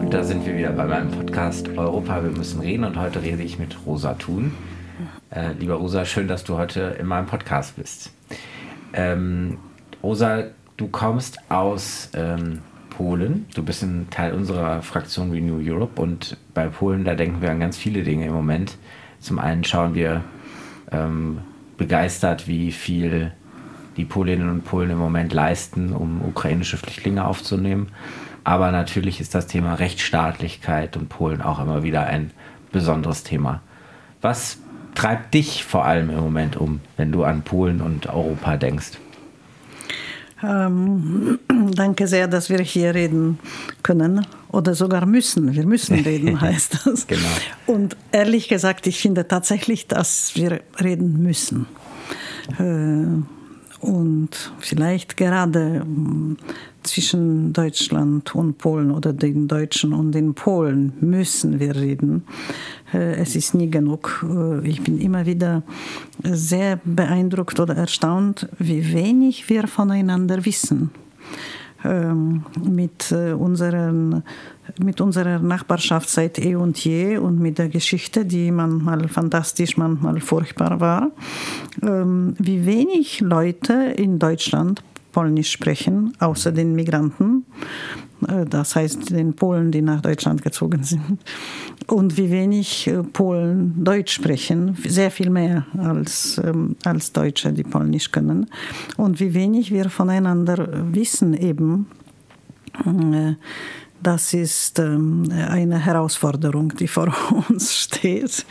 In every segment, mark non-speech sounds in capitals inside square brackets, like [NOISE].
Und da sind wir wieder bei meinem Podcast Europa, wir müssen reden und heute rede ich mit Rosa Thun. Äh, lieber Rosa, schön, dass du heute in meinem Podcast bist. Ähm, Rosa, du kommst aus ähm, Polen. Du bist ein Teil unserer Fraktion Renew Europe und bei Polen, da denken wir an ganz viele Dinge im Moment. Zum einen schauen wir ähm, begeistert, wie viel die Polinnen und Polen im Moment leisten, um ukrainische Flüchtlinge aufzunehmen. Aber natürlich ist das Thema Rechtsstaatlichkeit und Polen auch immer wieder ein besonderes Thema. Was treibt dich vor allem im Moment um, wenn du an Polen und Europa denkst? Ähm, [CLEARS THROAT] danke sehr, dass wir hier reden können oder sogar müssen. Wir müssen [LAUGHS] reden, heißt das. genau. Und ehrlich gesagt, ich finde tatsächlich, dass wir reden müssen. Äh, und vielleicht gerade mm, zwischen Deutschland und Polen oder den Deutschen und den Polen müssen wir reden. Äh, es ist nie genug. Äh, ich bin immer wieder sehr beeindruckt oder erstaunt, wie wenig wir voneinander wissen. Ähm, mit, äh, unseren, mit unserer Nachbarschaft seit eh und je und mit der Geschichte, die manchmal fantastisch, manchmal furchtbar war, ähm, wie wenig Leute in Deutschland Polnisch sprechen, außer den Migranten, das heißt den Polen, die nach Deutschland gezogen sind, und wie wenig äh, Polen Deutsch sprechen, sehr viel mehr als, ähm, als Deutsche, die Polnisch können, und wie wenig wir voneinander wissen eben. Äh, das ist ähm, eine Herausforderung, die vor [LAUGHS] uns steht.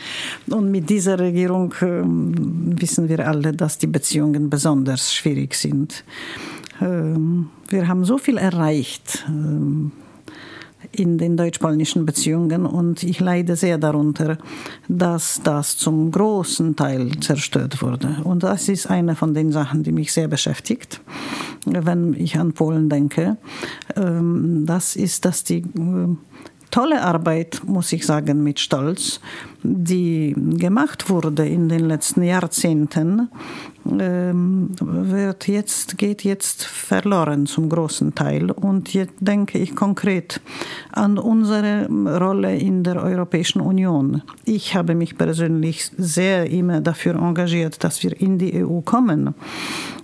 Und mit dieser Regierung ähm, wissen wir alle, dass die Beziehungen besonders schwierig sind. Ähm, wir haben so viel erreicht in den deutsch-polnischen Beziehungen und ich leide sehr darunter, dass das zum großen Teil zerstört wurde. Und das ist eine von den Sachen, die mich sehr beschäftigt, wenn ich an Polen denke. Ähm, das ist, dass die tolle Arbeit, muss ich sagen, mit Stolz, die gemacht wurde in den letzten Jahrzehnten, ähm, wird jetzt, geht jetzt verloren zum großen Teil. Und jetzt denke ich konkret an unsere Rolle in der Europäischen Union. Ich habe mich persönlich sehr immer dafür engagiert, dass wir in die EU kommen.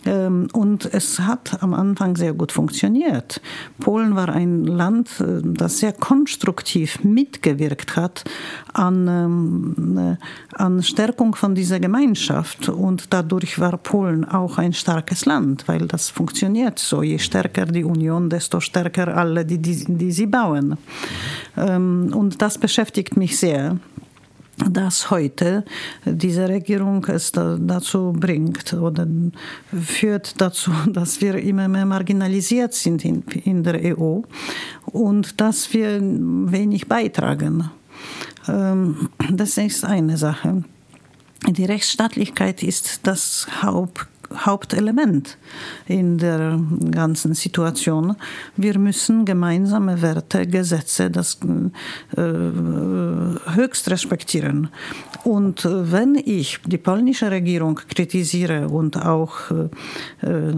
Ähm, und es hat am Anfang sehr gut funktioniert. Polen war ein Land, äh, das sehr konstruktiv mitgewirkt hat an, ähm, äh, an Stärkung von dieser Gemeinschaft. Und dadurch war Polen auch ein starkes Land, weil das funktioniert so. Je stärker die Union, desto stärker alle, die, die, die sie bauen. Ähm, und das beschäftigt mich sehr dass heute diese Regierung es dazu bringt oder führt dazu, [LAUGHS] dass wir immer mehr marginalisiert sind in, in der EU und dass wir wenig beitragen. Ähm, das ist eine Sache. Die Rechtsstaatlichkeit ist das Haupt Hauptelement in der ganzen Situation. Wir müssen gemeinsame Werte, Gesetze, das äh, höchst respektieren. Und wenn ich die polnische Regierung kritisiere und auch äh, äh,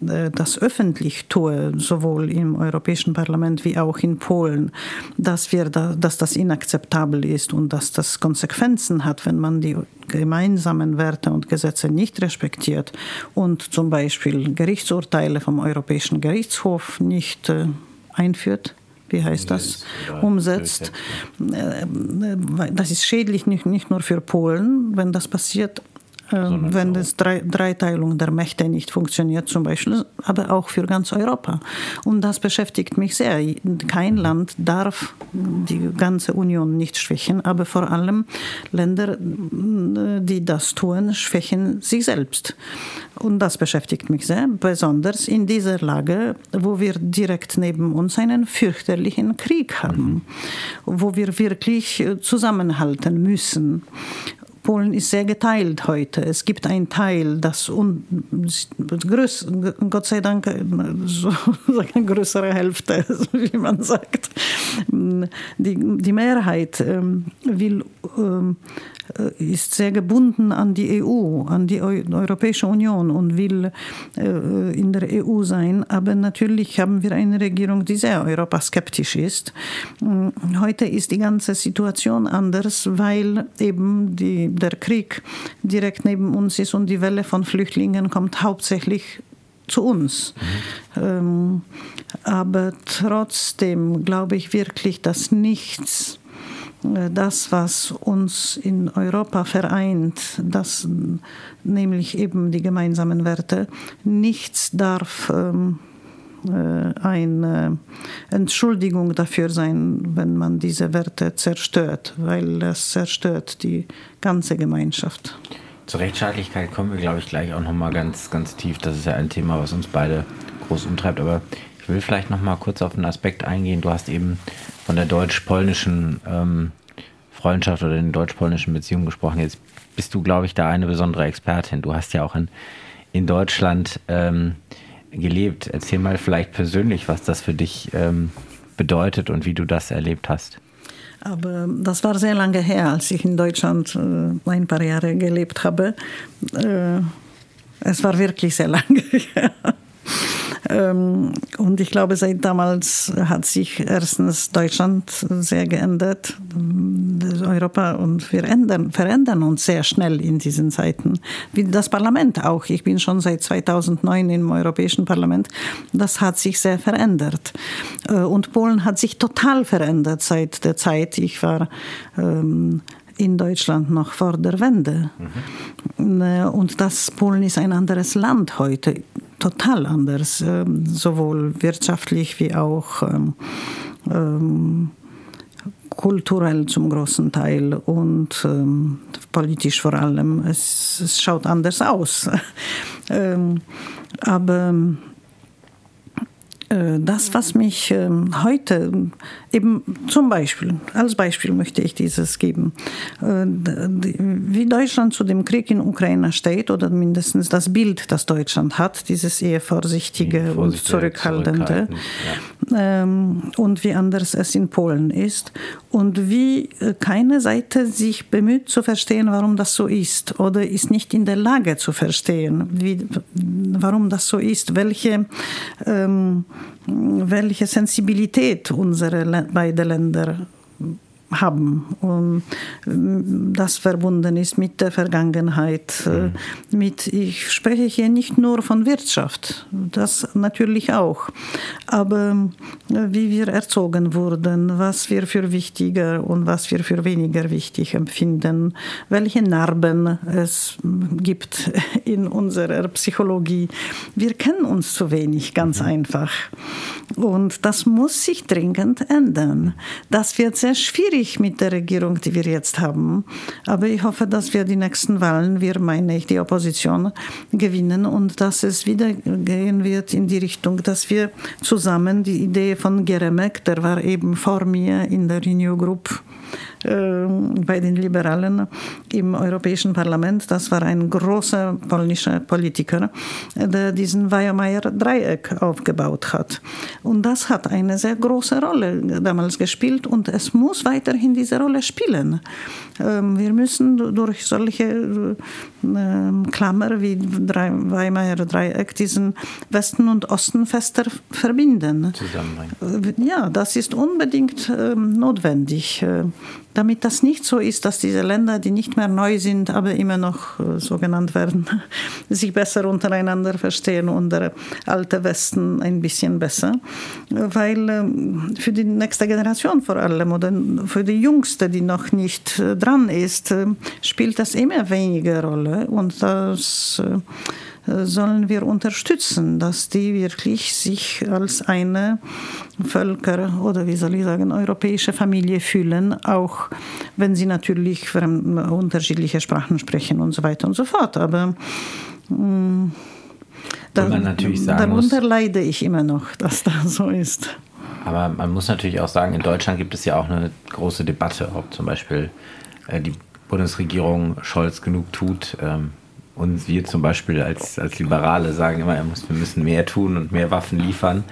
das öffentlich tue, sowohl im Europäischen Parlament wie auch in Polen, dass, wir da, dass das inakzeptabel ist und dass das Konsequenzen hat, wenn man die gemeinsamen Werte und Gesetze nicht respektiert und zum Beispiel Gerichtsurteile vom Europäischen Gerichtshof nicht äh, einführt. Wie heißt das, umsetzt. Äh, das ist schädlich nicht, nicht nur für Polen, wenn das passiert, wenn das Dreiteilung der Mächte nicht funktioniert zum Beispiel, aber auch für ganz Europa. Und das beschäftigt mich sehr. Kein Land darf die ganze Union nicht schwächen, aber vor allem Länder, die das tun, schwächen sich selbst. Und das beschäftigt mich sehr, besonders in dieser Lage, wo wir direkt neben uns einen fürchterlichen Krieg haben, wo wir wirklich zusammenhalten müssen. Polen ist sehr geteilt heute. Es gibt einen Teil, das un, größ, Gott sei Dank so, [LAUGHS] eine größere Hälfte, [LAUGHS] wie man sagt. Die, die Mehrheit ähm, will ähm, äh, ist sehr gebunden an die EU, an die Europäische Union und will äh, in der EU sein. Aber natürlich haben wir eine Regierung, die sehr europaskeptisch ist. Mm, heute ist die ganze Situation anders, weil eben die, der Krieg direkt neben uns ist und die Welle von Flüchtlingen kommt hauptsächlich zu uns. Mhm. Ähm, aber trotzdem glaube ich wirklich, dass nichts äh, das, was uns in Europa vereint, das, nämlich eben die gemeinsamen Werte, nichts darf ähm, äh, eine Entschuldigung dafür sein, wenn man diese Werte zerstört, weil das zerstört die ganze Gemeinschaft. Zur Rechtsstaatlichkeit kommen wir, glaube ich, gleich auch nochmal ganz, ganz tief. Das ist ja ein Thema, was uns beide groß umtreibt. Aber ich will vielleicht nochmal kurz auf einen Aspekt eingehen. Du hast eben von der deutsch-polnischen ähm, Freundschaft oder den deutsch-polnischen Beziehungen gesprochen. Jetzt bist du, glaube ich, da eine besondere Expertin. Du hast ja auch in, in Deutschland ähm, gelebt. Erzähl mal vielleicht persönlich, was das für dich ähm, bedeutet und wie du das erlebt hast. Aber das war sehr lange her, als ich in Deutschland äh, ein paar Jahre gelebt habe. Äh, es war wirklich sehr lange [LAUGHS] her. Ähm, und ich glaube, seit damals hat sich erstens Deutschland sehr geändert, Europa, und wir ändern, verändern uns sehr schnell in diesen Zeiten. Wie das Parlament auch. Ich bin schon seit 2009 im Europäischen Parlament. Das hat sich sehr verändert. Äh, und Polen hat sich total verändert seit der Zeit. Ich war ähm, in Deutschland noch vor der Wende. Mhm. Und das Polen ist ein anderes Land heute total anders, ähm, sowohl wirtschaftlich wie auch ähm, ähm, kulturell zum großen Teil und ähm, politisch vor allem. Es, es, schaut anders aus. [LAUGHS] ähm, aber das, was mich ähm, heute eben zum Beispiel, als Beispiel möchte ich dieses geben, äh, wie Deutschland zu dem Krieg in Ukraine steht oder mindestens das Bild, das Deutschland hat, dieses eher vorsichtige und zurückhaltende ja. Ähm, und wie anders es in Polen ist und wie äh, keine Seite sich bemüht zu verstehen, warum das so ist oder ist nicht in der Lage zu verstehen, wie, warum das so ist, welche ähm, welche Sensibilität unsere beiden Länder haben und das verbunden ist mit der Vergangenheit. Mhm. Mit, ich spreche hier nicht nur von Wirtschaft, das natürlich auch, aber wie wir erzogen wurden, was wir für wichtiger und was wir für weniger wichtig empfinden, welche Narben es gibt in unserer Psychologie. Wir kennen uns zu wenig, ganz mhm. einfach. Und das muss sich dringend ändern. Das wird sehr schwierig mit der Regierung, die wir jetzt haben. Aber ich hoffe, dass wir die nächsten Wahlen, wir meine ich die Opposition, gewinnen und dass es wieder gehen wird in die Richtung, dass wir zusammen die Idee von Geremek, der war eben vor mir in der Renew Group, bei den Liberalen im Europäischen Parlament. Das war ein großer polnischer Politiker, der diesen Weiermeier-Dreieck aufgebaut hat. Und das hat eine sehr große Rolle damals gespielt und es muss weiterhin diese Rolle spielen. Ähm, wir müssen durch solche ähm, Klammer wie Weimar-Dreieck diesen Westen und Osten fester verbinden. Zusammenbringen. Ja, das ist unbedingt notwendig damit das nicht so ist, dass diese Länder, die nicht mehr neu sind, aber immer noch äh, so genannt werden, [LAUGHS] sich besser untereinander verstehen und der alte Westen ein bisschen besser. Weil ähm, für die nächste Generation vor allem oder für die Jüngste, die noch nicht äh, dran ist, äh, spielt das immer weniger Rolle und das sollen wir unterstützen, dass die wirklich sich als eine Völker oder wie soll ich sagen, europäische Familie fühlen, auch wenn sie natürlich unterschiedliche Sprachen sprechen und so weiter und so fort. Aber mh, da, darunter muss, leide ich immer noch, dass das so ist. Aber man muss natürlich auch sagen, in Deutschland gibt es ja auch eine große Debatte, ob zum Beispiel äh, die Bundesregierung Scholz genug tut, ähm, und wir zum Beispiel als, als Liberale sagen immer, er wir müssen mehr tun und mehr Waffen liefern.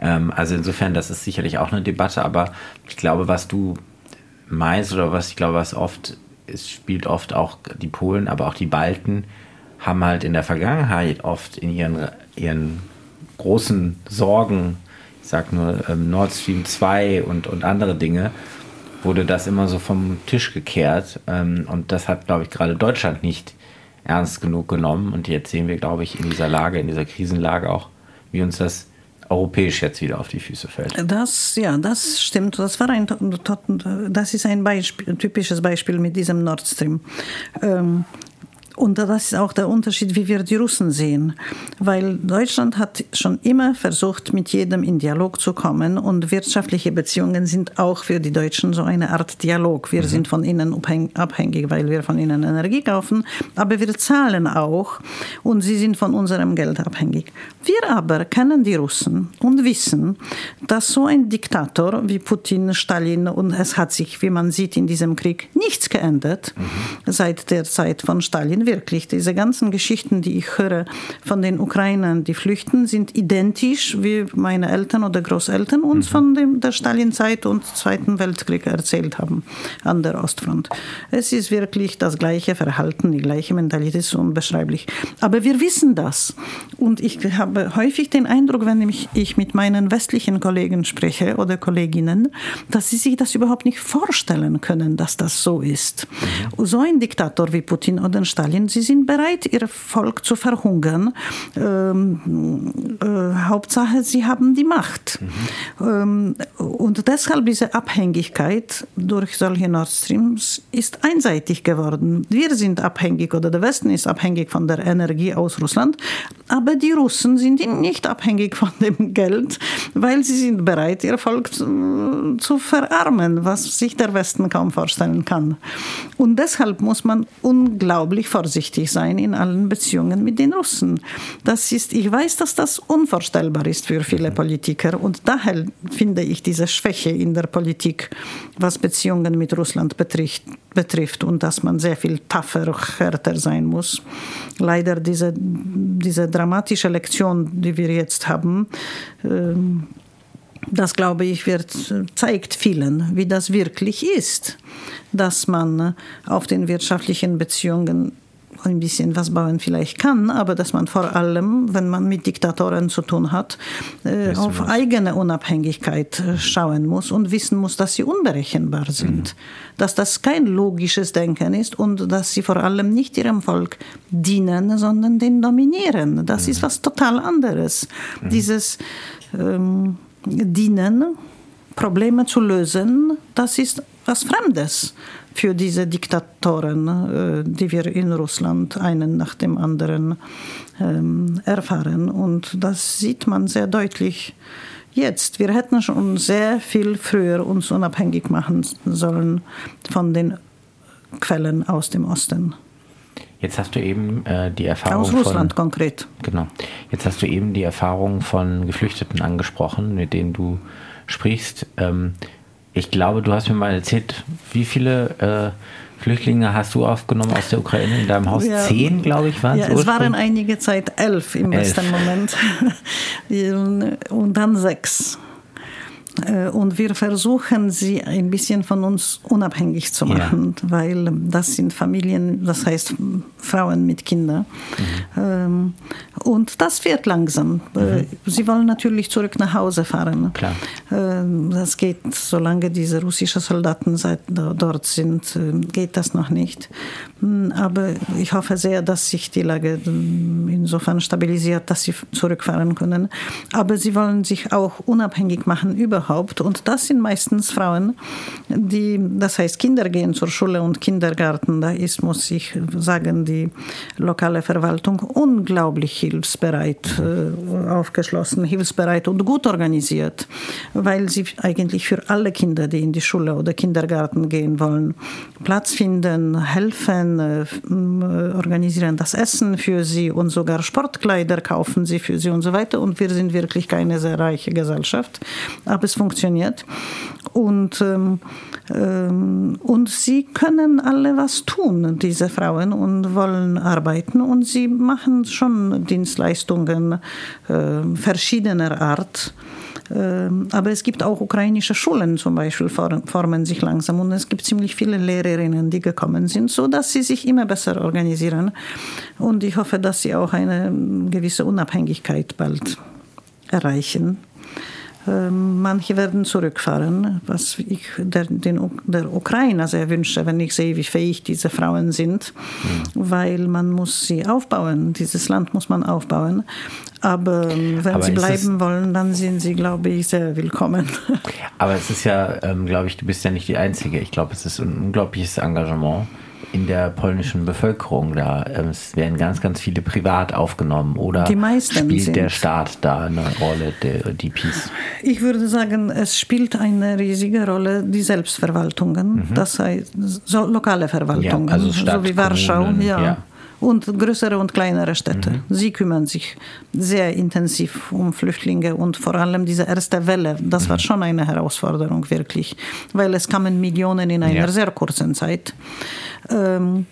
Ähm, also insofern, das ist sicherlich auch eine Debatte, aber ich glaube, was du meinst oder was ich glaube, was oft es spielt oft auch die Polen, aber auch die Balten haben halt in der Vergangenheit oft in ihren, ihren großen Sorgen, ich sag nur ähm, Nord Stream 2 und, und andere Dinge, wurde das immer so vom Tisch gekehrt. Ähm, und das hat, glaube ich, gerade Deutschland nicht ernst genug genommen. Und jetzt sehen wir, glaube ich, in dieser Lage, in dieser Krisenlage auch, wie uns das europäisch jetzt wieder auf die Füße fällt. Das, ja, das stimmt. Das, war ein, das ist ein, Beispiel, ein typisches Beispiel mit diesem Nord Stream. Ähm, und das ist auch der Unterschied, wie wir die Russen sehen. Weil Deutschland hat schon immer versucht, mit jedem in Dialog zu kommen. Und wirtschaftliche Beziehungen sind auch für die Deutschen so eine Art Dialog. Wir mhm. sind von ihnen abhängig, weil wir von ihnen Energie kaufen. Aber wir zahlen auch. Und sie sind von unserem Geld abhängig. Wir aber kennen die Russen und wissen, dass so ein Diktator wie Putin, Stalin, und es hat sich, wie man sieht in diesem Krieg, nichts geändert mhm. seit der Zeit von Stalin wirklich. Diese ganzen Geschichten, die ich höre von den Ukrainern, die flüchten, sind identisch wie meine Eltern oder Großeltern uns mhm. von dem, der Stalinzeit und Zweiten Weltkrieg erzählt haben an der Ostfront. Es ist wirklich das gleiche Verhalten, die gleiche Mentalität, ist unbeschreiblich. Aber wir wissen das. Und ich habe häufig den Eindruck, wenn ich mit meinen westlichen Kollegen spreche oder Kolleginnen, dass sie sich das überhaupt nicht vorstellen können, dass das so ist. Mhm. So ein Diktator wie Putin oder Stalin Italien. Sie sind bereit, ihr Volk zu verhungern. Ähm, äh, Hauptsache, sie haben die Macht. Mhm. Ähm, und deshalb diese Abhängigkeit durch solche Nord Streams ist einseitig geworden. Wir sind abhängig oder der Westen ist abhängig von der Energie aus Russland, aber die Russen sind nicht abhängig von dem Geld, weil sie sind bereit, ihr Volk zu, zu verarmen, was sich der Westen kaum vorstellen kann. Und deshalb muss man unglaublich vorsichtig sein in allen Beziehungen mit den Russen. Das ist, ich weiß, dass das unvorstellbar ist für viele Politiker und daher finde ich diese Schwäche in der Politik, was Beziehungen mit Russland betrifft, betrifft und dass man sehr viel tougher, härter sein muss. Leider diese, diese dramatische Lektion, die wir jetzt haben, ähm, das glaube ich, wird, zeigt vielen, wie das wirklich ist, dass man auf den wirtschaftlichen Beziehungen ein bisschen was bauen vielleicht kann, aber dass man vor allem, wenn man mit Diktatoren zu tun hat, äh, auf was? eigene Unabhängigkeit äh, schauen muss und wissen muss, dass sie unberechenbar sind, mhm. dass das kein logisches Denken ist und dass sie vor allem nicht ihrem Volk dienen, sondern den dominieren. Das mhm. ist was total anderes. Mhm. Dieses ähm, Dienen, Probleme zu lösen, das ist was Fremdes für diese Diktatoren, äh, die wir in Russland einen nach dem anderen ähm, erfahren. Und das sieht man sehr deutlich jetzt. Wir hätten schon sehr viel früher uns unabhängig machen sollen von den Quellen aus dem Osten. Jetzt hast du eben äh, die Erfahrung aus Russland von, konkret. Genau. Jetzt hast du eben die Erfahrung von Geflüchteten angesprochen, mit denen du sprichst. Ähm, ich glaube, du hast mir mal erzählt, wie viele äh, Flüchtlinge hast du aufgenommen aus der Ukraine in deinem Haus? Ja, Zehn, glaube ich, waren es. Ja, es waren einige Zeit elf im elf. besten Moment. [LAUGHS] Und dann sechs. Äh, und wir versuchen, sie ein bisschen von uns unabhängig zu machen, ja. weil das sind Familien, das heißt Frauen mit Kindern. Mhm. Ähm, und das wird langsam. Äh, mhm. Sie wollen natürlich zurück nach Hause fahren. Klar. Ähm, das geht, solange diese russischen Soldaten dort sind, äh, geht das noch nicht. Hm, aber ich hoffe sehr, dass sich die Lage hm, insofern stabilisiert, dass sie zurückfahren können. Aber sie wollen sich auch unabhängig machen überhaupt. Und das sind meistens Frauen, die, das heißt, Kinder gehen zur Schule und Kindergarten. Da ist, muss ich sagen, die lokale Verwaltung unglaublich hilfsbereit äh, aufgeschlossen, hilfsbereit und gut organisiert, weil sie eigentlich für alle Kinder, die in die Schule oder Kindergarten gehen wollen, Platz finden, helfen Essen, äh, organisieren das Essen für sie und sogar Sportkleider kaufen sie für sie und so weiter. Und wir sind wirklich keine sehr reiche Gesellschaft. Aber es funktioniert. Und, ähm, ähm, und sie können alle was tun, diese Frauen, und wollen arbeiten. Und sie machen schon Dienstleistungen äh, verschiedener Art. Ähm, aber es gibt auch ukrainische Schulen zum Beispiel, formen sich langsam. Und es gibt ziemlich viele Lehrerinnen, die gekommen sind, so dass sie sich immer besser organisieren. Und ich hoffe, dass sie auch eine gewisse Unabhängigkeit bald erreichen. Ähm, manche werden zurückfahren, was ich der, den, der Ukrainer sehr wünsche, wenn ich sehe, wie fähig diese Frauen sind, mhm. weil man muss sie aufbauen. Dieses Land muss man aufbauen. Aber ähm, wenn Aber sie bleiben wollen, dann sind sie, glaube ich, sehr willkommen. Aber es ist ja, ähm, glaube ich, du bist ja nicht die Einzige. Ich glaube, es ist ein unglaubliches Engagement in der polnischen Bevölkerung da. Ähm, es werden ganz, ganz viele privat aufgenommen oder spielt sind. der Staat da eine Rolle, die, die Peace? Ich würde sagen, es spielt eine riesige Rolle die Selbstverwaltungen, mhm. das heißt so lokale Verwaltungen, ja, also Stadt, so wie Warschau. Kommunen, ja. ja und größere und kleinere Städte. Mhm. Sie kümmern sich sehr intensiv um Flüchtlinge und vor allem diese erste Welle, das mhm. war schon eine Herausforderung wirklich, weil es kamen Millionen in einer ja. sehr kurzen Zeit. Ähm,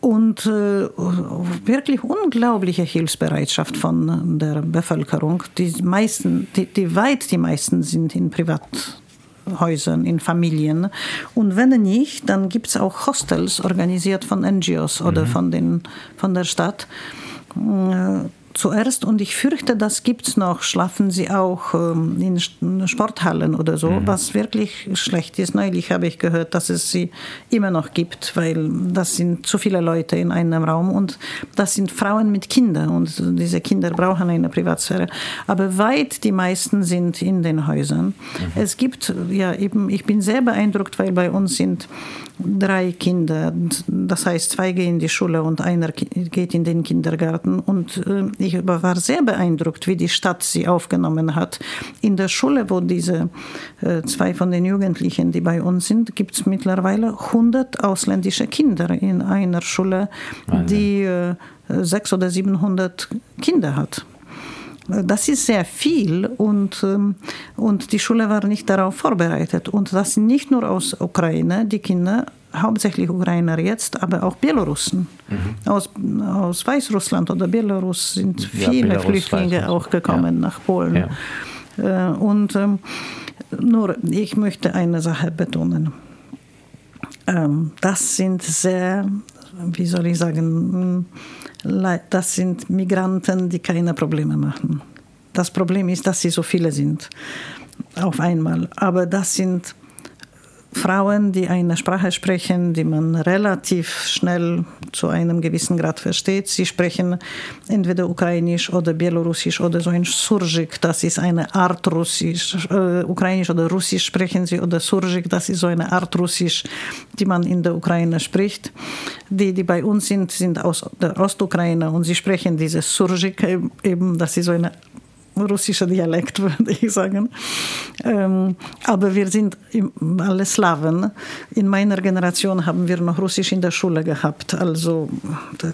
und äh, wirklich unglaubliche Hilfsbereitschaft von der Bevölkerung. Die meisten, die, die weit die meisten sind in Privat Häusern, in Familien. Und wenn nicht, dann gibt es auch Hostels organisiert von NGOs oder mhm. von, den, von der Stadt äh, zuerst und ich fürchte, das gibt es noch, schlafen sie auch ähm, in Sporthallen oder so, mhm. was wirklich schlecht ist. Neulich habe ich gehört, dass es sie immer noch gibt, weil das sind zu viele Leute in einem Raum und das sind Frauen mit Kindern und diese Kinder brauchen eine Privatsphäre. Aber weit die meisten sind in den Häusern. Mhm. Es gibt, ja eben, ich bin sehr beeindruckt, weil bei uns sind drei Kinder, das heißt zwei gehen in die Schule und einer geht in den Kindergarten und äh, ich war sehr beeindruckt, wie die Stadt sie aufgenommen hat. In der Schule, wo diese äh, zwei von den Jugendlichen, die bei uns sind, gibt es mittlerweile 100 ausländische Kinder in einer Schule, die äh, 600 oder 700 Kinder hat. Das ist sehr viel und, ähm, und die Schule war nicht darauf vorbereitet. Und das sind nicht nur aus Ukraine, die Kinder, hauptsächlich Ukrainer jetzt, aber auch Belarussen. Mhm. Aus, aus Weißrussland oder Belarus sind viele ja, Flüchtlinge auch gekommen ja. nach Polen. Ja. Äh, und ähm, nur, ich möchte eine Sache betonen. Ähm, das sind sehr, wie soll ich sagen, das sind Migranten, die keine Probleme machen. Das Problem ist, dass sie so viele sind auf einmal. Aber das sind Frauen, die eine Sprache sprechen, die man relativ schnell zu einem gewissen Grad versteht. Sie sprechen entweder Ukrainisch oder Belarusisch oder so ein Surjik, das ist eine Art Russisch. Äh, Ukrainisch oder Russisch sprechen sie oder Surjik, das ist so eine Art Russisch, die man in der Ukraine spricht. Die, die bei uns sind, sind aus der Ostukraine und sie sprechen dieses Surjik eben, das ist so eine russischer Dialekt, [LAUGHS] würde ich sagen. Ähm, aber wir sind alle Slawen. In meiner Generation haben wir noch Russisch in der Schule gehabt. Also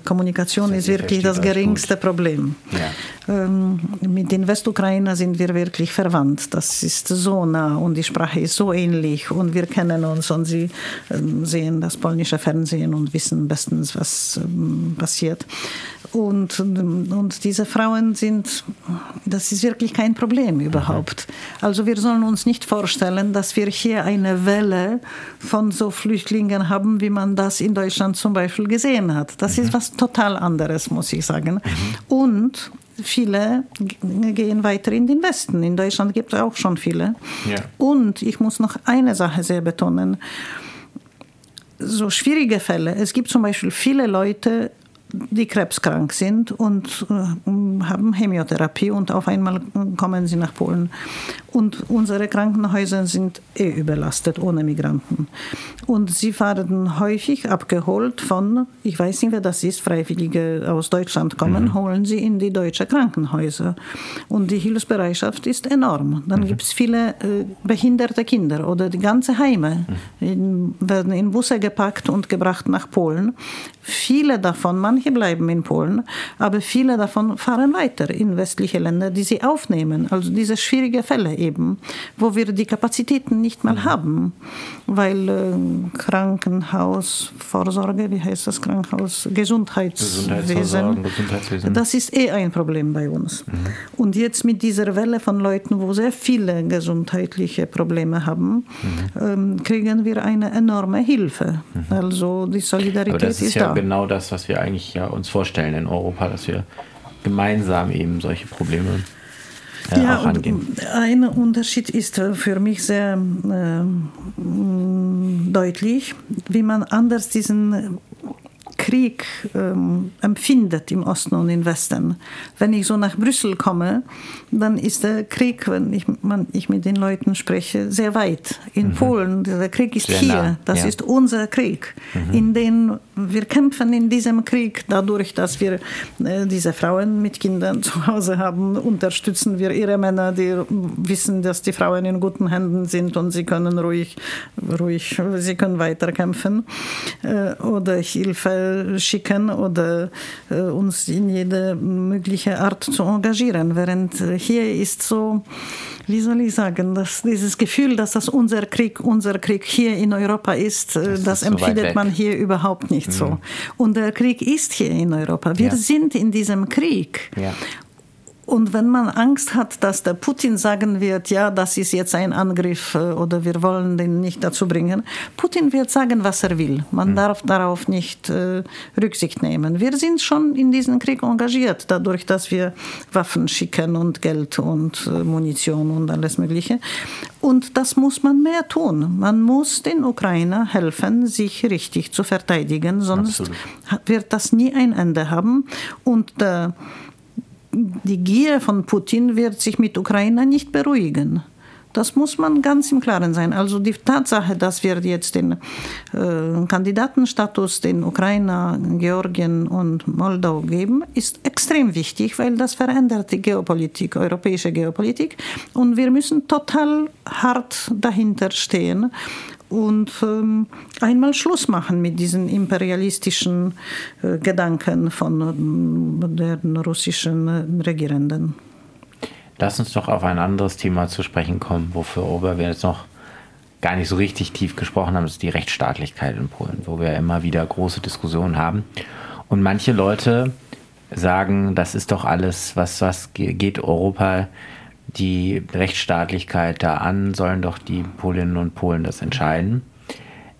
Kommunikation ist wirklich das geringste gut. Problem. Ja. Ähm, mit den Westukrainer sind wir wirklich verwandt. Das ist so nah und die Sprache ist so ähnlich und wir kennen uns und sie ähm, sehen das polnische Fernsehen und wissen bestens, was ähm, passiert. Und, und diese Frauen sind, das ist wirklich kein Problem überhaupt. Also wir sollen uns nicht vorstellen, dass wir hier eine Welle von so Flüchtlingen haben, wie man das in Deutschland zum Beispiel gesehen hat. Das mhm. ist was total anderes, muss ich sagen. Mhm. Und viele gehen weiter in den Westen. In Deutschland gibt es auch schon viele. Ja. Und ich muss noch eine Sache sehr betonen so schwierige Fälle. Es gibt zum Beispiel viele Leute, die krebskrank sind und äh, haben Chemiotherapie und auf einmal kommen sie nach Polen. Und unsere Krankenhäuser sind eh überlastet ohne Migranten. Und sie werden häufig abgeholt von, ich weiß nicht, wer das ist, Freiwillige aus Deutschland kommen, mhm. holen sie in die deutschen Krankenhäuser. Und die Hilfsbereitschaft ist enorm. Dann mhm. gibt es viele äh, behinderte Kinder oder die ganze Heime mhm. in, werden in Busse gepackt und gebracht nach Polen viele davon, manche bleiben in Polen, aber viele davon fahren weiter in westliche Länder, die sie aufnehmen. Also diese schwierigen Fälle eben, wo wir die Kapazitäten nicht mal haben, weil äh, Krankenhausvorsorge, wie heißt das Krankenhaus, Gesundheitswesen, Gesundheitswesen, das ist eh ein Problem bei uns. Mhm. Und jetzt mit dieser Welle von Leuten, wo sehr viele gesundheitliche Probleme haben, mhm. ähm, kriegen wir eine enorme Hilfe. Mhm. Also die Solidarität ist, ist ja da. Genau das, was wir eigentlich ja uns vorstellen in Europa, dass wir gemeinsam eben solche Probleme äh, ja, auch angehen. Ein Unterschied ist für mich sehr äh, deutlich, wie man anders diesen Krieg ähm, empfindet im Osten und im Westen. Wenn ich so nach Brüssel komme, dann ist der Krieg, wenn ich, man, ich mit den Leuten spreche, sehr weit. In mhm. Polen, der Krieg ist sehr hier, nah. das ja. ist unser Krieg, mhm. in den wir kämpfen in diesem Krieg. Dadurch, dass wir äh, diese Frauen mit Kindern zu Hause haben, unterstützen wir ihre Männer, die wissen, dass die Frauen in guten Händen sind und sie können ruhig, ruhig sie können weiterkämpfen äh, oder Hilfe schicken oder äh, uns in jede mögliche Art zu engagieren. Während hier ist so, wie soll ich sagen, dass dieses Gefühl, dass das unser Krieg, unser Krieg hier in Europa ist, äh, das, das ist empfindet so man hier überhaupt nicht mhm. so. Und der Krieg ist hier in Europa. Wir ja. sind in diesem Krieg. Ja. Und wenn man Angst hat, dass der Putin sagen wird, ja, das ist jetzt ein Angriff äh, oder wir wollen den nicht dazu bringen, Putin wird sagen, was er will. Man mhm. darf darauf nicht äh, Rücksicht nehmen. Wir sind schon in diesen Krieg engagiert, dadurch, dass wir Waffen schicken und Geld und äh, Munition und alles Mögliche. Und das muss man mehr tun. Man muss den Ukrainer helfen, sich richtig zu verteidigen, sonst Absolut. wird das nie ein Ende haben. Und der die Gier von Putin wird sich mit Ukraine nicht beruhigen. Das muss man ganz im Klaren sein. Also die Tatsache, dass wir jetzt den äh, Kandidatenstatus den Ukraine, Georgien und Moldau geben, ist extrem wichtig, weil das verändert die Geopolitik, europäische Geopolitik. Und wir müssen total hart dahinter stehen und ähm, einmal Schluss machen mit diesen imperialistischen äh, Gedanken von äh, den russischen Regierenden. Lass uns doch auf ein anderes Thema zu sprechen kommen, wofür wir jetzt noch gar nicht so richtig tief gesprochen haben, das ist die Rechtsstaatlichkeit in Polen, wo wir immer wieder große Diskussionen haben. Und manche Leute sagen, das ist doch alles, was, was geht Europa die Rechtsstaatlichkeit da an, sollen doch die Polinnen und Polen das entscheiden.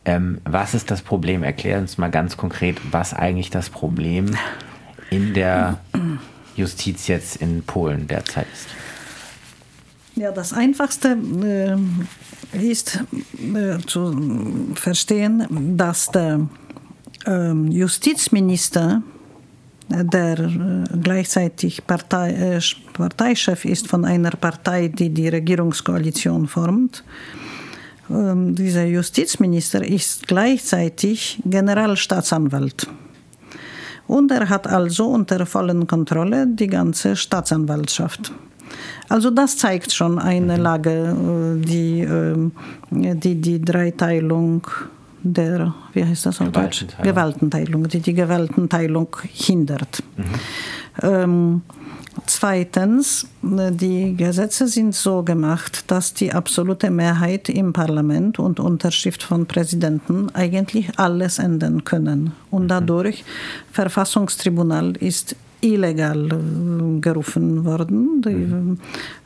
Ähm, was ist das Problem? Erklär uns mal ganz konkret, was eigentlich das Problem in der Justiz jetzt in Polen derzeit ist. Ja, das Einfachste äh, ist äh, zu verstehen, dass der äh, Justizminister der äh, gleichzeitig Partei, äh, Parteichef ist von einer Partei, die die Regierungskoalition formt. Ähm, dieser Justizminister ist gleichzeitig Generalstaatsanwalt. Und er hat also unter vollen Kontrolle die ganze Staatsanwaltschaft. Also das zeigt schon eine mhm. Lage, äh, die ähm, die, die Dreiteilung der, wie heißt das auf Deutsch? Gewaltenteilung, die die Gewaltenteilung hindert. Mhm. Ähm, zweitens, die Gesetze sind so gemacht, dass die absolute Mehrheit im Parlament und Unterschrift von Präsidenten eigentlich alles ändern können. Und mhm. dadurch, Verfassungstribunal ist illegal äh, gerufen worden. Die, mhm.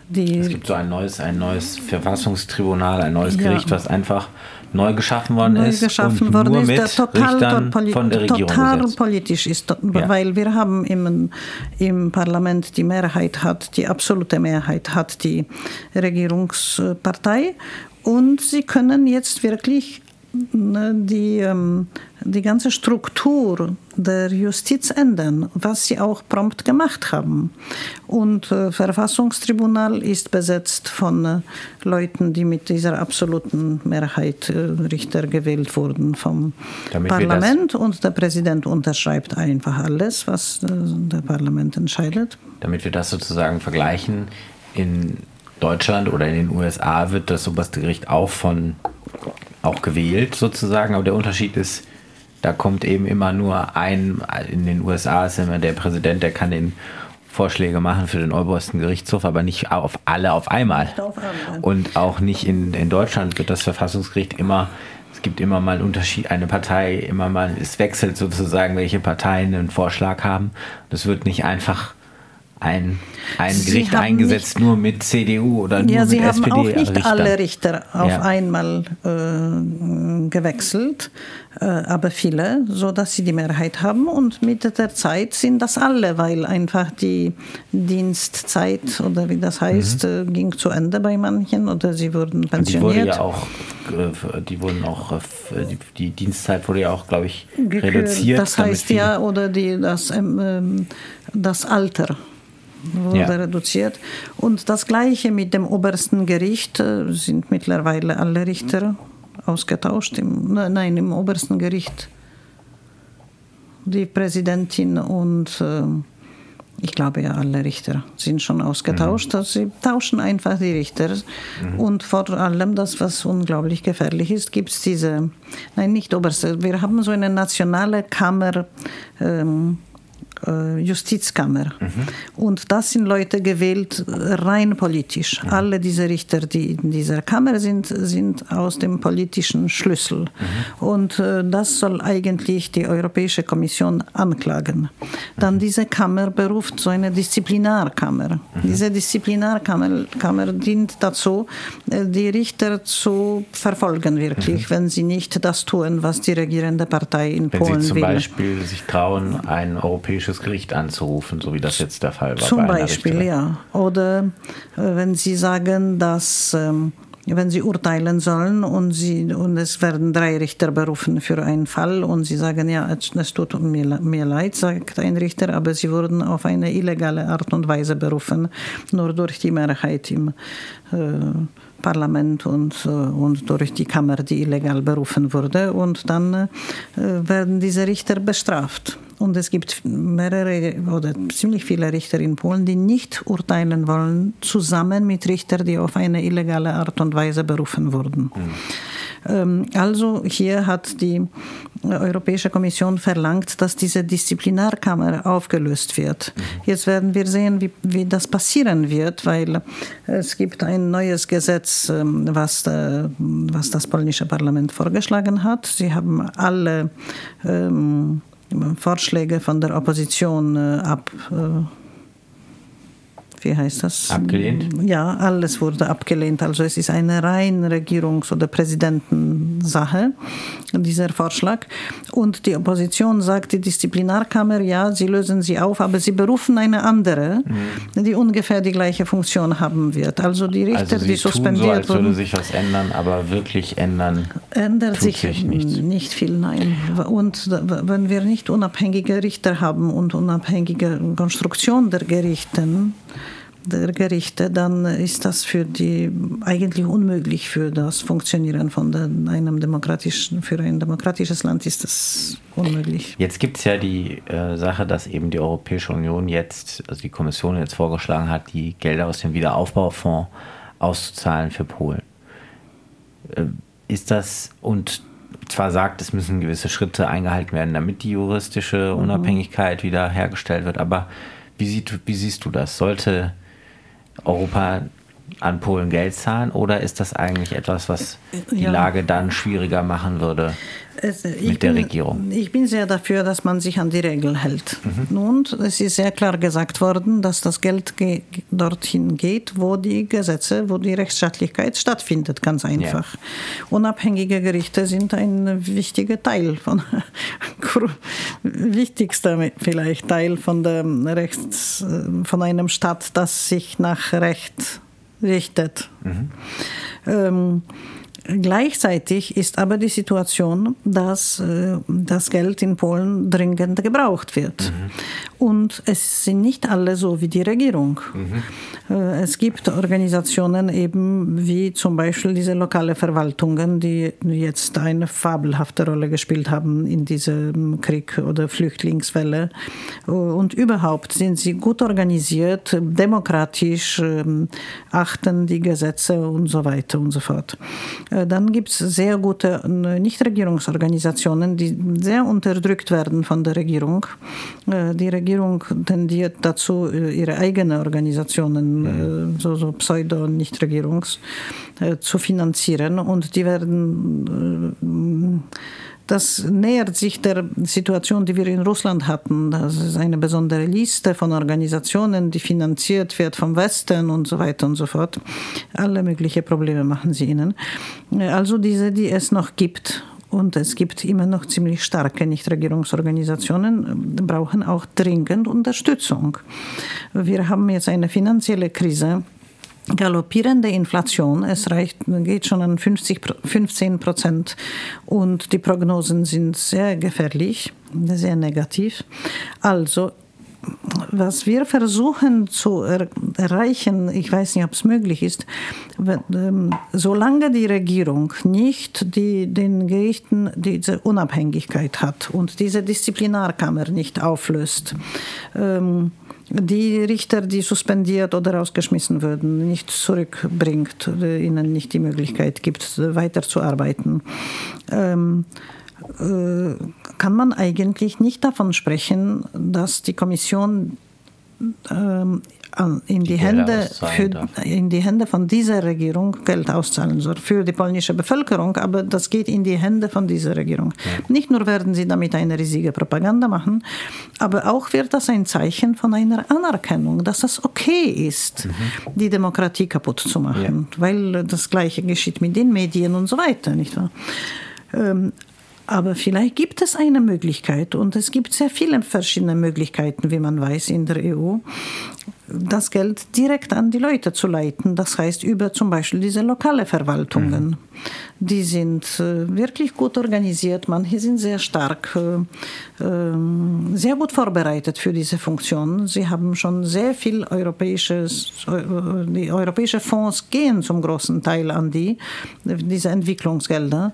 Die, es gibt so ein neues, ein neues Verfassungstribunal, ein neues Gericht, ja. was einfach neu geschaffen worden neu ist. geschaffen und worden ist, der total, poli von der Regierung total politisch ist, ja. weil wir haben im, im Parlament die Mehrheit hat, die absolute Mehrheit hat die Regierungspartei und sie können jetzt wirklich die, ähm, die ganze Struktur der Justiz ändern, was sie auch prompt gemacht haben. Und äh, Verfassungstribunal ist besetzt von äh, Leuten, die mit dieser absoluten Mehrheit äh, Richter gewählt wurden vom Damit Parlament und der Präsident unterschreibt einfach alles, was der Parlament entscheidet. Damit wir das sozusagen vergleichen, in Deutschland oder in den USA wird das oberste Gericht auch von auch gewählt sozusagen, aber der Unterschied ist, da kommt eben immer nur ein, in den USA ist immer der Präsident, der kann den Vorschläge machen für den obersten Gerichtshof, aber nicht auf alle auf einmal. Und auch nicht in, in Deutschland wird das Verfassungsgericht immer, es gibt immer mal einen Unterschied, eine Partei, immer mal, es wechselt sozusagen, welche Parteien einen Vorschlag haben. Das wird nicht einfach ein, ein Gericht eingesetzt, nur mit CDU oder nur ja, mit SPD. Ja, Sie haben auch nicht Richter. alle Richter auf ja. einmal äh, gewechselt, äh, aber viele, so dass sie die Mehrheit haben. Und mit der Zeit sind das alle, weil einfach die Dienstzeit oder wie das heißt, mhm. äh, ging zu Ende bei manchen oder sie wurden pensioniert. Die wurde ja auch, äh, die wurden auch, äh, die, die Dienstzeit wurde ja auch, glaube ich, reduziert. Das heißt ja, oder die, das, ähm, das Alter wurde ja. reduziert. Und das Gleiche mit dem obersten Gericht äh, sind mittlerweile alle Richter ausgetauscht. Im, nein, im obersten Gericht die Präsidentin und äh, ich glaube ja, alle Richter sind schon ausgetauscht. Mhm. Also sie tauschen einfach die Richter. Mhm. Und vor allem das, was unglaublich gefährlich ist, gibt es diese, nein, nicht oberste, wir haben so eine nationale Kammer. Ähm, äh, Justizkammer. Mhm. Und das sind Leute gewählt rein politisch. Mhm. Alle diese Richter, die in dieser Kammer sind, sind aus dem politischen Schlüssel. Mhm. Und äh, das soll eigentlich die Europäische Kommission anklagen. Dann mhm. diese Kammer beruft so eine Disziplinarkammer. Mhm. Diese Disziplinarkammer Kammer dient dazu, äh, die Richter zu verfolgen, wirklich, mhm. wenn sie nicht das tun, was die regierende Partei in wenn Polen will. Wenn sie zum will. Beispiel sich trauen, ein europäisches politisches Gericht anzurufen, so wie das jetzt der Fall war. Zum Beispiel, Richterin. ja. Oder äh, wenn Sie sagen, dass ähm, wenn Sie urteilen sollen und, sie, und es werden drei Richter berufen für einen Fall und Sie sagen, ja, es tut mir, mir leid, sagt ein Richter, aber Sie wurden auf eine illegale Art und Weise berufen, nur durch die Mehrheit im äh, Parlament und, äh, und durch die Kammer, die illegal berufen wurde. Und dann äh, werden diese Richter bestraft. Und es gibt mehrere oder ziemlich viele Richter in Polen, die nicht urteilen wollen, zusammen mit Richtern, die auf eine illegale Art und Weise berufen wurden. Mhm. Also hier hat die Europäische Kommission verlangt, dass diese Disziplinarkammer aufgelöst wird. Mhm. Jetzt werden wir sehen, wie, wie das passieren wird, weil es gibt ein neues Gesetz, ähm, was, äh, was das polnische Parlament vorgeschlagen hat. Sie haben alle ähm, Vorschläge von der Opposition äh, ab äh, wie heißt das? Abgelehnt? Ja, alles wurde abgelehnt. Also es ist eine rein Regierungs- oder Präsidentensache, dieser Vorschlag. Und die Opposition sagt, die Disziplinarkammer, ja, sie lösen sie auf, aber sie berufen eine andere, mhm. die ungefähr die gleiche Funktion haben wird. Also die Richter, also die suspendiert so, als wurden. würde sich was ändern, aber wirklich ändern ändert sich, sich nicht. nicht viel, nein. Und wenn wir nicht unabhängige Richter haben und unabhängige Konstruktion der Gerichten, der Gerichte, dann ist das für die eigentlich unmöglich für das Funktionieren von einem demokratischen, für ein demokratisches Land ist das unmöglich. Jetzt gibt es ja die äh, Sache, dass eben die Europäische Union jetzt, also die Kommission jetzt vorgeschlagen hat, die Gelder aus dem Wiederaufbaufonds auszuzahlen für Polen. Äh, ist das und zwar sagt, es müssen gewisse Schritte eingehalten werden, damit die juristische mhm. Unabhängigkeit mhm. wieder hergestellt wird, aber wie, sieht, wie siehst du das? Sollte Europa an Polen Geld zahlen oder ist das eigentlich etwas, was die ja. Lage dann schwieriger machen würde es, mit der bin, Regierung? Ich bin sehr dafür, dass man sich an die Regeln hält. Mhm. Und es ist sehr klar gesagt worden, dass das Geld ge dorthin geht, wo die Gesetze, wo die Rechtsstaatlichkeit stattfindet, ganz einfach. Ja. Unabhängige Gerichte sind ein wichtiger Teil von [LAUGHS] wichtigster vielleicht Teil von der Rechts von einem Staat, das sich nach Recht richtet. Mhm. Ähm, Gleichzeitig ist aber die Situation, dass äh, das Geld in Polen dringend gebraucht wird. Mhm. Und es sind nicht alle so wie die Regierung. Mhm. Äh, es gibt Organisationen eben wie zum Beispiel diese lokale Verwaltungen, die jetzt eine fabelhafte Rolle gespielt haben in diesem Krieg oder Flüchtlingswelle. Und überhaupt sind sie gut organisiert, demokratisch, ähm, achten die Gesetze und so weiter und so fort. Dann gibt es sehr gute Nichtregierungsorganisationen, die sehr unterdrückt werden von der Regierung. Die Regierung tendiert dazu, ihre eigenen Organisationen, so, so Pseudo-Nichtregierungs, zu finanzieren und die werden das nähert sich der Situation, die wir in Russland hatten. Das ist eine besondere Liste von Organisationen, die finanziert wird vom Westen und so weiter und so fort. Alle möglichen Probleme machen sie ihnen. Also diese, die es noch gibt. Und es gibt immer noch ziemlich starke Nichtregierungsorganisationen, brauchen auch dringend Unterstützung. Wir haben jetzt eine finanzielle Krise galoppierende Inflation. Es reicht, geht schon an 50, 15 Prozent und die Prognosen sind sehr gefährlich, sehr negativ. Also was wir versuchen zu er erreichen, ich weiß nicht, ob es möglich ist, ähm, solange die Regierung nicht die, den Gerichten diese Unabhängigkeit hat und diese Disziplinarkammer nicht auflöst, ähm, die Richter, die suspendiert oder rausgeschmissen würden, nicht zurückbringt, ihnen nicht die Möglichkeit gibt, weiterzuarbeiten. Ähm, äh, kann man eigentlich nicht davon sprechen, dass die Kommission ähm, in die, die Hände für, in die Hände von dieser Regierung Geld auszahlen soll für die polnische Bevölkerung, aber das geht in die Hände von dieser Regierung. Ja. Nicht nur werden sie damit eine riesige Propaganda machen, aber auch wird das ein Zeichen von einer Anerkennung, dass es okay ist, mhm. die Demokratie kaputt zu machen, ja. weil das Gleiche geschieht mit den Medien und so weiter, nicht wahr? Ähm, aber vielleicht gibt es eine Möglichkeit und es gibt sehr viele verschiedene Möglichkeiten, wie man weiß, in der EU, das Geld direkt an die Leute zu leiten. Das heißt über zum Beispiel diese lokale Verwaltungen. Mhm. Die sind äh, wirklich gut organisiert. Manche sind sehr stark, äh, ähm, sehr gut vorbereitet für diese Funktion. Sie haben schon sehr viel europäisches, äh, die europäische Fonds gehen zum großen Teil an die, diese Entwicklungsgelder.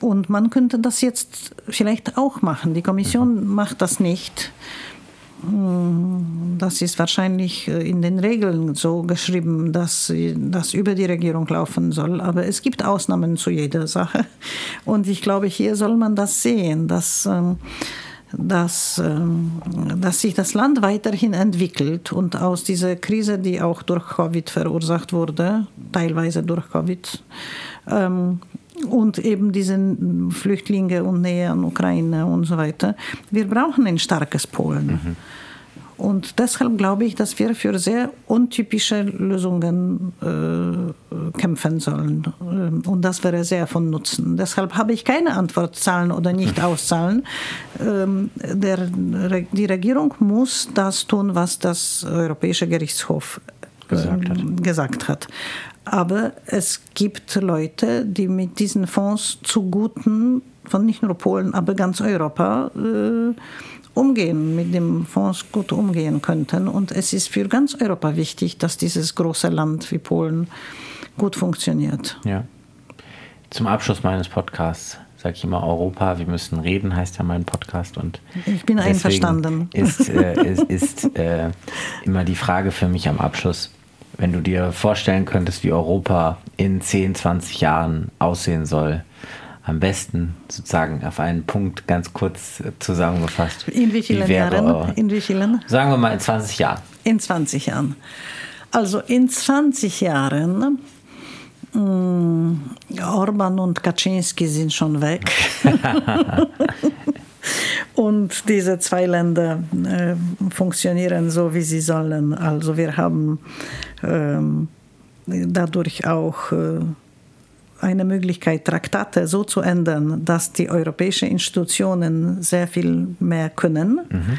Und man könnte das jetzt vielleicht auch machen. Die Kommission mhm. macht das nicht. Hm, das ist wahrscheinlich äh, in den Regeln so geschrieben, dass das über die Regierung laufen soll. Aber es gibt Ausnahmen zu jeder Sache. Und ich glaube, hier soll man das sehen, dass, ähm, dass, ähm, dass sich das Land weiterhin entwickelt und aus dieser Krise, die auch durch Covid verursacht wurde, teilweise durch Covid, ähm, und eben diese Flüchtlinge und Nähe an Ukraine und so weiter. Wir brauchen ein starkes Polen. Mhm. Und deshalb glaube ich, dass wir für sehr untypische Lösungen äh, kämpfen sollen. Ähm, und das wäre sehr von Nutzen. Deshalb habe ich keine Antwort, zahlen oder nicht auszahlen. Ähm, der, die Regierung muss das tun, was das Europäische Gerichtshof gesagt hat. Ähm, gesagt hat. Aber es gibt Leute, die mit diesen Fonds zu Guten von nicht nur Polen, aber ganz Europa äh, umgehen, mit dem Fonds gut umgehen könnten. Und es ist für ganz Europa wichtig, dass dieses große Land wie Polen gut funktioniert. Ja. Zum Abschluss meines Podcasts sage ich immer Europa, wir müssen reden, heißt ja mein Podcast. Und ich bin einverstanden. Ist, äh, ist, ist äh, immer die Frage für mich am Abschluss, wenn du dir vorstellen könntest, wie Europa in 10, 20 Jahren aussehen soll, am besten sozusagen auf einen Punkt ganz kurz zusammengefasst. In wie vielen wie Jahren? In wie vielen? Sagen wir mal in 20 Jahren. In 20 Jahren. Also in 20 Jahren mm, Orban und Kaczynski sind schon weg. [LAUGHS] und diese zwei Länder äh, funktionieren so, wie sie sollen. Also wir haben dadurch auch äh, eine Möglichkeit, Traktate so zu ändern, dass die europäischen Institutionen sehr viel mehr können. Mhm.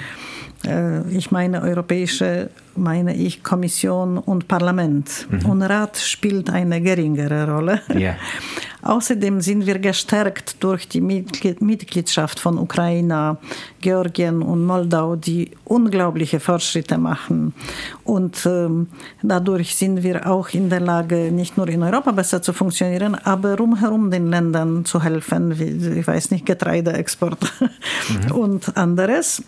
Äh, ich meine europäische, meine ich Kommission und Parlament. Mhm. Und Rat spielt eine geringere Rolle. Yeah. [LAUGHS] Außerdem sind wir gestärkt durch die Mitgliedschaft von Ukraine, Georgien und Moldau, die unglaubliche Fortschritte machen. Und ähm, dadurch sind wir auch in der Lage, nicht nur in Europa besser zu funktionieren, aber rumherum den Ländern zu helfen, wie, ich weiß nicht, Getreideexport mhm. [LAUGHS] und anderes.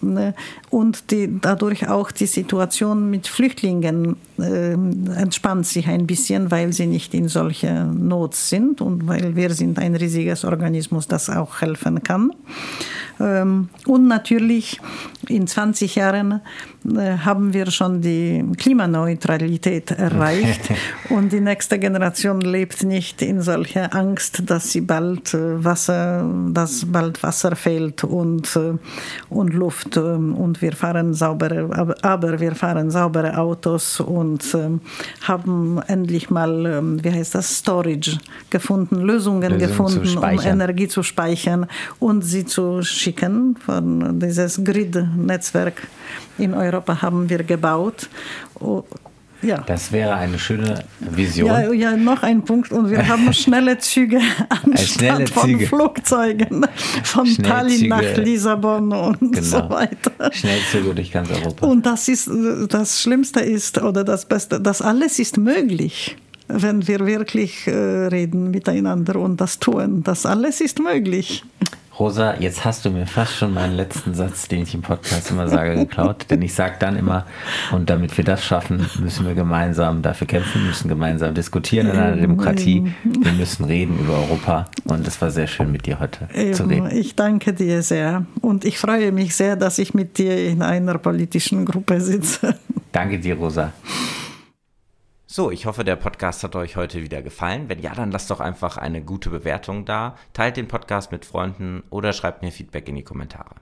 Und die, dadurch auch die Situation mit Flüchtlingen äh, entspannt sich ein bisschen, weil sie nicht in solcher Not sind und weil weil wir sind ein riesiges Organismus, das auch helfen kann. Ähm, und natürlich in 20 Jahren äh, haben wir schon die Klimaneutralität erreicht. [LAUGHS] Und die nächste Generation lebt nicht in solcher Angst, dass sie bald äh, Wasser, dass bald Wasser fehlt und, äh, und Luft. Und wir fahren saubere, aber wir fahren saubere Autos und haben endlich mal, wie heißt das, Storage gefunden, Lösungen Lösung gefunden, um Energie zu speichern und sie zu schicken von dieses Grid-Netzwerk in Europa haben wir gebaut. Oh, ja. Das wäre eine schöne Vision. Ja, ja, noch ein Punkt. Und wir haben [LAUGHS] schnelle Züge anstatt schnelle Züge. von Flugzeugen. Von Tallinn nach Lissabon und genau. so weiter. Schnellzüge durch ganz Europa. Und das ist das Schlimmste ist oder das Beste, das alles ist möglich wenn wir wirklich äh, reden miteinander und das tun. Das alles ist möglich. Rosa, jetzt hast du mir fast schon meinen letzten Satz, den ich im Podcast immer sage, geklaut. Denn ich sage dann immer, und damit wir das schaffen, müssen wir gemeinsam dafür kämpfen, müssen gemeinsam diskutieren in einer Demokratie. Wir müssen reden über Europa. Und es war sehr schön, mit dir heute Eben, zu reden. Ich danke dir sehr. Und ich freue mich sehr, dass ich mit dir in einer politischen Gruppe sitze. Danke dir, Rosa. So, ich hoffe, der Podcast hat euch heute wieder gefallen. Wenn ja, dann lasst doch einfach eine gute Bewertung da, teilt den Podcast mit Freunden oder schreibt mir Feedback in die Kommentare.